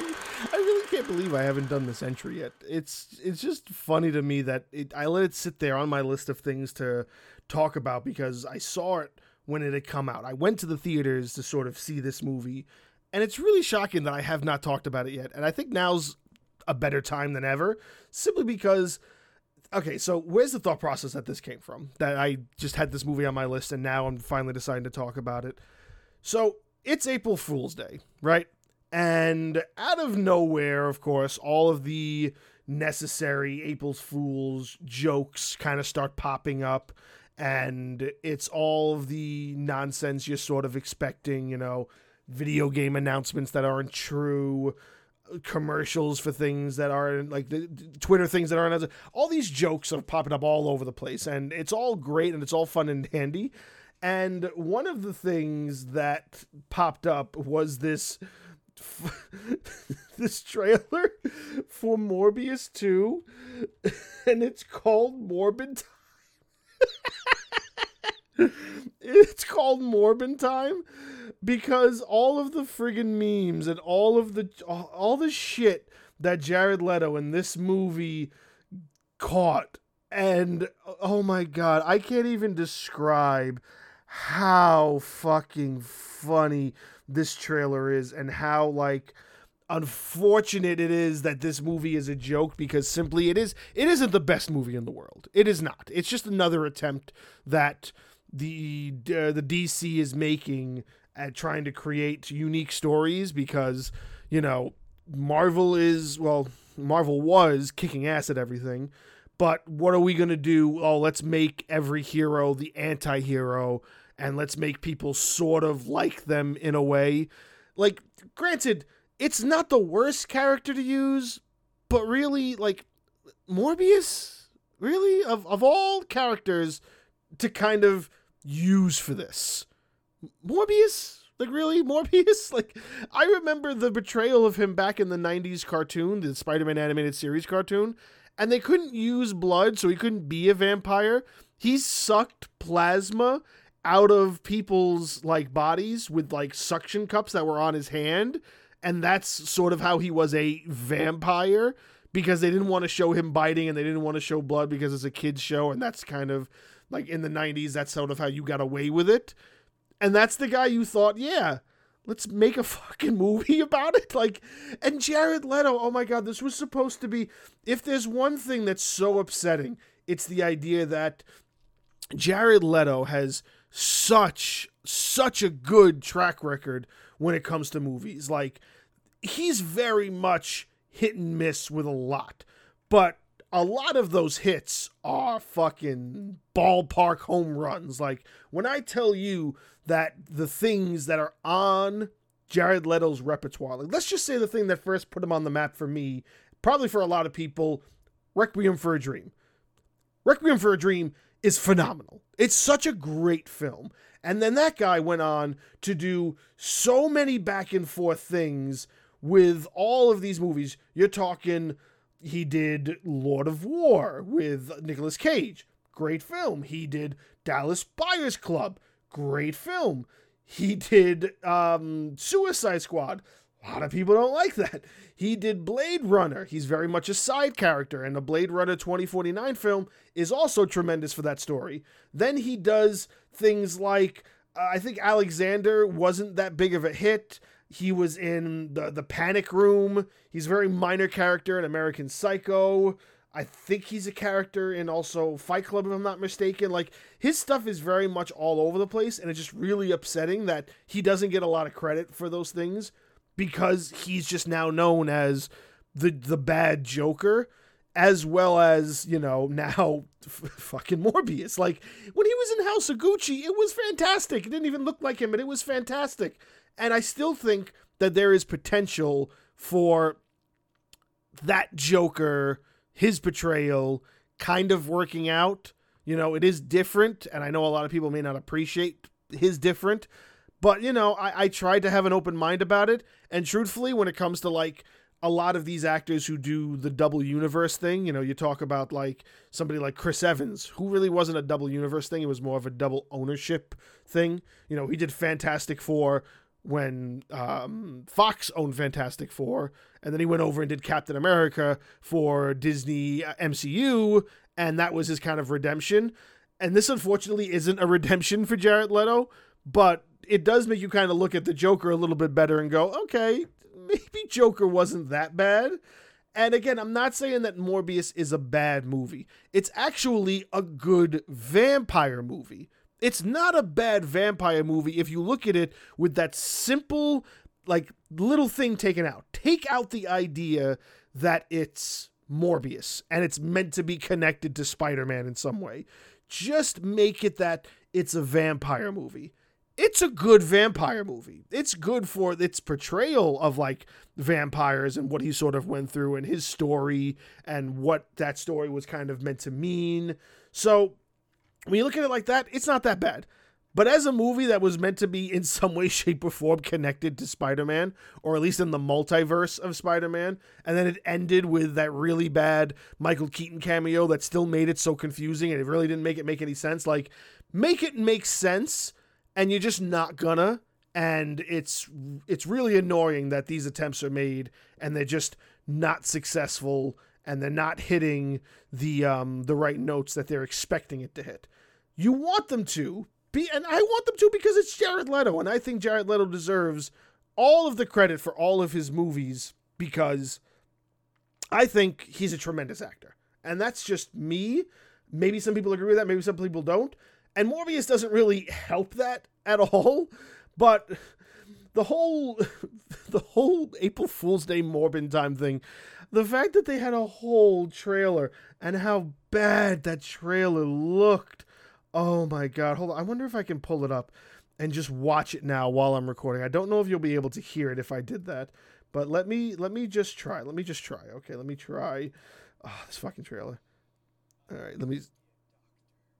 I really can't believe I haven't done this entry yet. It's it's just funny to me that it, I let it sit there on my list of things to talk about because I saw it when it had come out. I went to the theaters to sort of see this movie, and it's really shocking that I have not talked about it yet. And I think now's a better time than ever, simply because. Okay, so where's the thought process that this came from? That I just had this movie on my list and now I'm finally deciding to talk about it. So it's April Fool's Day, right? And out of nowhere, of course, all of the necessary April Fool's jokes kind of start popping up. And it's all of the nonsense you're sort of expecting, you know, video game announcements that aren't true, commercials for things that aren't like the Twitter things that aren't all these jokes are popping up all over the place. And it's all great and it's all fun and handy. And one of the things that popped up was this this trailer for Morbius 2 and it's called Morbin Time. it's called Morbin Time because all of the friggin' memes and all of the all the shit that Jared Leto in this movie caught and oh my god, I can't even describe how fucking funny this trailer is and how like unfortunate it is that this movie is a joke because simply it is it isn't the best movie in the world. It is not. It's just another attempt that the uh, the DC is making at trying to create unique stories because, you know, Marvel is well, Marvel was kicking ass at everything. But what are we going to do? Oh, let's make every hero the anti-hero and let's make people sort of like them in a way. Like, granted, it's not the worst character to use, but really, like, Morbius, really, of, of all characters to kind of use for this, Morbius? Like, really? Morbius? Like, I remember the betrayal of him back in the 90s cartoon, the Spider Man animated series cartoon, and they couldn't use blood, so he couldn't be a vampire. He sucked plasma out of people's like bodies with like suction cups that were on his hand and that's sort of how he was a vampire because they didn't want to show him biting and they didn't want to show blood because it's a kids show and that's kind of like in the 90s that's sort of how you got away with it. And that's the guy you thought yeah let's make a fucking movie about it. Like and Jared Leto oh my god this was supposed to be if there's one thing that's so upsetting it's the idea that Jared Leto has such such a good track record when it comes to movies. Like he's very much hit and miss with a lot, but a lot of those hits are fucking ballpark home runs. Like when I tell you that the things that are on Jared Leto's repertoire, like let's just say the thing that first put him on the map for me, probably for a lot of people, Requiem for a Dream. Requiem for a Dream is phenomenal. It's such a great film. And then that guy went on to do so many back and forth things with all of these movies. You're talking, he did Lord of War with Nicolas Cage. Great film. He did Dallas Buyers Club. Great film. He did um, Suicide Squad. A lot of people don't like that. He did Blade Runner. He's very much a side character, and the Blade Runner 2049 film is also tremendous for that story. Then he does things like uh, I think Alexander wasn't that big of a hit. He was in the the Panic Room. He's a very minor character in American Psycho. I think he's a character in also Fight Club, if I'm not mistaken. Like his stuff is very much all over the place, and it's just really upsetting that he doesn't get a lot of credit for those things because he's just now known as the the bad Joker, as well as you know now f- fucking Morbius. Like when he was in House of Gucci, it was fantastic. It didn't even look like him, but it was fantastic. And I still think that there is potential for that Joker, his portrayal, kind of working out. You know, it is different, and I know a lot of people may not appreciate his different, but you know, I, I tried to have an open mind about it. And truthfully, when it comes to like a lot of these actors who do the double universe thing, you know, you talk about like somebody like Chris Evans, who really wasn't a double universe thing. It was more of a double ownership thing. You know, he did Fantastic Four when um, Fox owned Fantastic Four, and then he went over and did Captain America for Disney uh, MCU, and that was his kind of redemption. And this, unfortunately, isn't a redemption for Jared Leto, but it does make you kind of look at the Joker a little bit better and go, okay, maybe Joker wasn't that bad. And again, I'm not saying that Morbius is a bad movie. It's actually a good vampire movie. It's not a bad vampire movie if you look at it with that simple, like, little thing taken out. Take out the idea that it's Morbius and it's meant to be connected to Spider Man in some way. Just make it that it's a vampire movie it's a good vampire movie. It's good for its portrayal of like vampires and what he sort of went through and his story and what that story was kind of meant to mean. So when you look at it like that, it's not that bad. But as a movie that was meant to be in some way, shape, or form connected to Spider Man, or at least in the multiverse of Spider Man, and then it ended with that really bad Michael Keaton cameo that still made it so confusing and it really didn't make it make any sense. Like, make it make sense and you're just not gonna and it's it's really annoying that these attempts are made and they're just not successful and they're not hitting the um the right notes that they're expecting it to hit. You want them to be and I want them to because it's Jared Leto and I think Jared Leto deserves all of the credit for all of his movies because I think he's a tremendous actor. And that's just me. Maybe some people agree with that, maybe some people don't. And Morbius doesn't really help that at all, but the whole the whole April Fool's Day Morbin time thing, the fact that they had a whole trailer and how bad that trailer looked. Oh my god, hold on. I wonder if I can pull it up and just watch it now while I'm recording. I don't know if you'll be able to hear it if I did that, but let me let me just try. Let me just try. Okay, let me try. Oh, this fucking trailer. All right, let me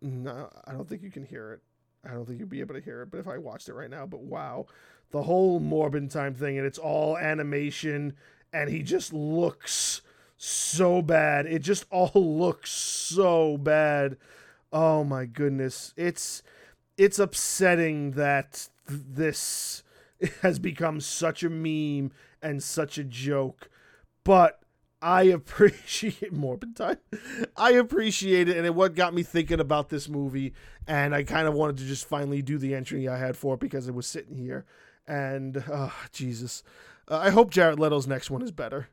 no, I don't think you can hear it. I don't think you'd be able to hear it, but if I watched it right now, but wow. The whole Morbin time thing, and it's all animation, and he just looks so bad. It just all looks so bad. Oh my goodness. It's it's upsetting that this has become such a meme and such a joke. But I appreciate Morbin Time. I appreciate it, and it what got me thinking about this movie. And I kind of wanted to just finally do the entry I had for it because it was sitting here. And uh, Jesus, uh, I hope Jared Leto's next one is better.